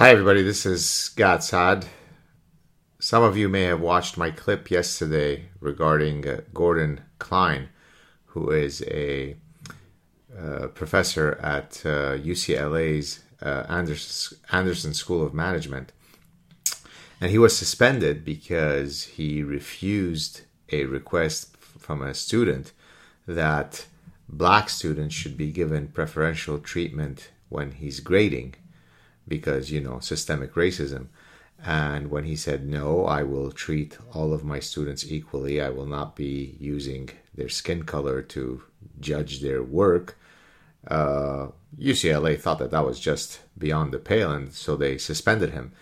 Hi, everybody. This is Gad Saad. Some of you may have watched my clip yesterday regarding uh, Gordon Klein, who is a uh, professor at uh, UCLA's uh, Anderson, Anderson School of Management. And he was suspended because he refused a request from a student that black students should be given preferential treatment when he's grading because, you know, systemic racism. And when he said, no, I will treat all of my students equally, I will not be using their skin color to judge their work, uh, UCLA thought that that was just beyond the pale, and so they suspended him.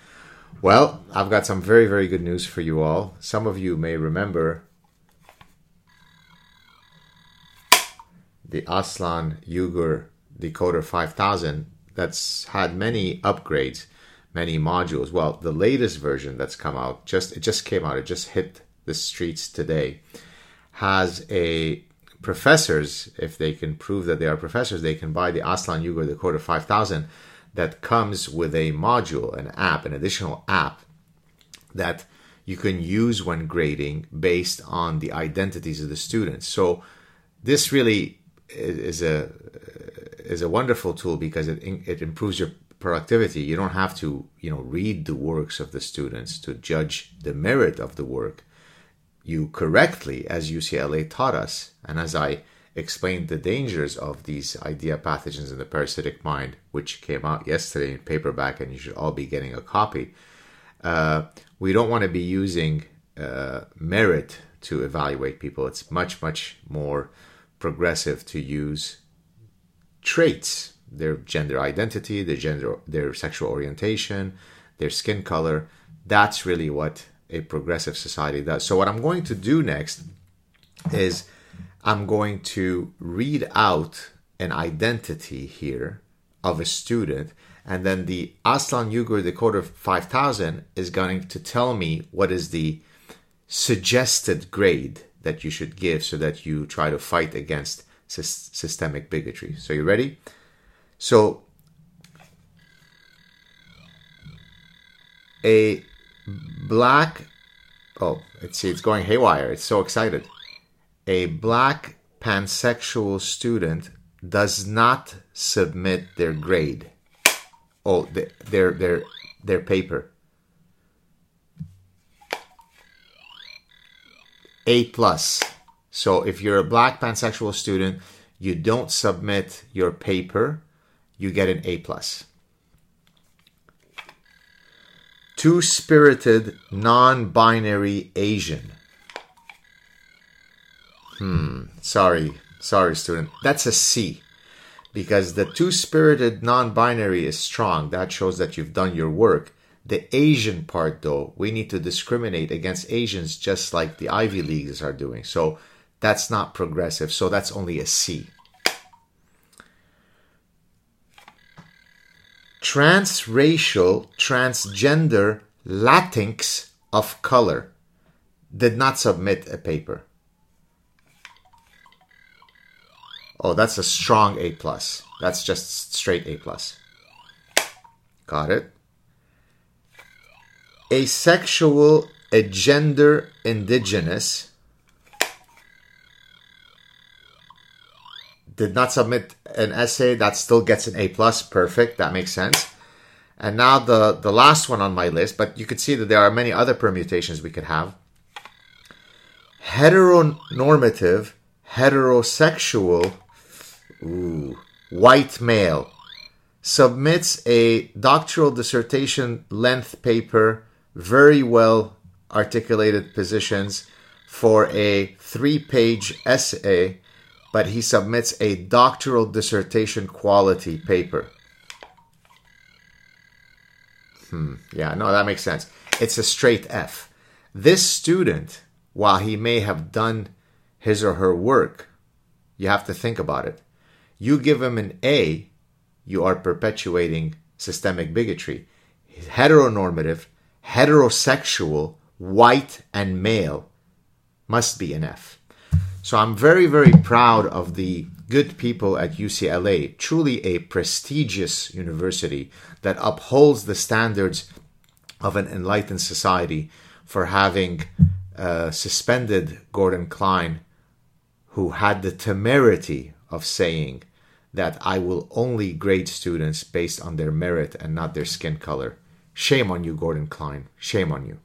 Well, I've got some very, very good news for you all. Some of you may remember the Aslan Uyghur Decoder 5000 that's had many upgrades, many modules. Well, the latest version that's come out, just it just came out, it just hit the streets today, has a professors, if they can prove that they are professors, they can buy the Aslan Uyghur Decoder 5000 that comes with a module, an app, an additional app that you can use when grading based on the identities of the students. So this really is a is a wonderful tool because it it improves your productivity. You don't have to you know read the works of the students to judge the merit of the work. You correctly, as UCLA taught us, and as I explained the dangers of these idea pathogens in the parasitic mind, which came out yesterday in paperback, and you should all be getting a copy. Uh, we don't want to be using uh, merit to evaluate people. It's much, much more progressive to use traits their gender identity, their gender, their sexual orientation, their skin color. That's really what a progressive society does. So, what I'm going to do next is I'm going to read out an identity here of a student, and then the Aslan Uyghur Decoder 5000 is going to tell me what is the suggested grade that you should give so that you try to fight against sy- systemic bigotry. So, you ready? So, a black, oh, let's see, it's going haywire. It's so excited a black pansexual student does not submit their grade. Oh, their their their paper. A plus. So if you're a black pansexual student, you don't submit your paper, you get an A plus. Two spirited non-binary Asian Hmm. Sorry. Sorry, student. That's a C. Because the two spirited non binary is strong. That shows that you've done your work. The Asian part, though, we need to discriminate against Asians just like the Ivy Leagues are doing. So that's not progressive. So that's only a C. Transracial, transgender Latinx of color did not submit a paper. Oh, that's a strong A plus. That's just straight A plus. Got it. Asexual, a gender indigenous. Did not submit an essay. That still gets an A plus. Perfect. That makes sense. And now the, the last one on my list, but you could see that there are many other permutations we could have. Heteronormative, heterosexual Ooh. White male submits a doctoral dissertation length paper, very well articulated positions for a three page essay, but he submits a doctoral dissertation quality paper. Hmm, yeah, no, that makes sense. It's a straight F. This student, while he may have done his or her work, you have to think about it you give him an A, you are perpetuating systemic bigotry. Heteronormative, heterosexual, white, and male must be an F. So I'm very, very proud of the good people at UCLA, truly a prestigious university that upholds the standards of an enlightened society, for having uh, suspended Gordon Klein, who had the temerity of saying that I will only grade students based on their merit and not their skin color. Shame on you, Gordon Klein. Shame on you.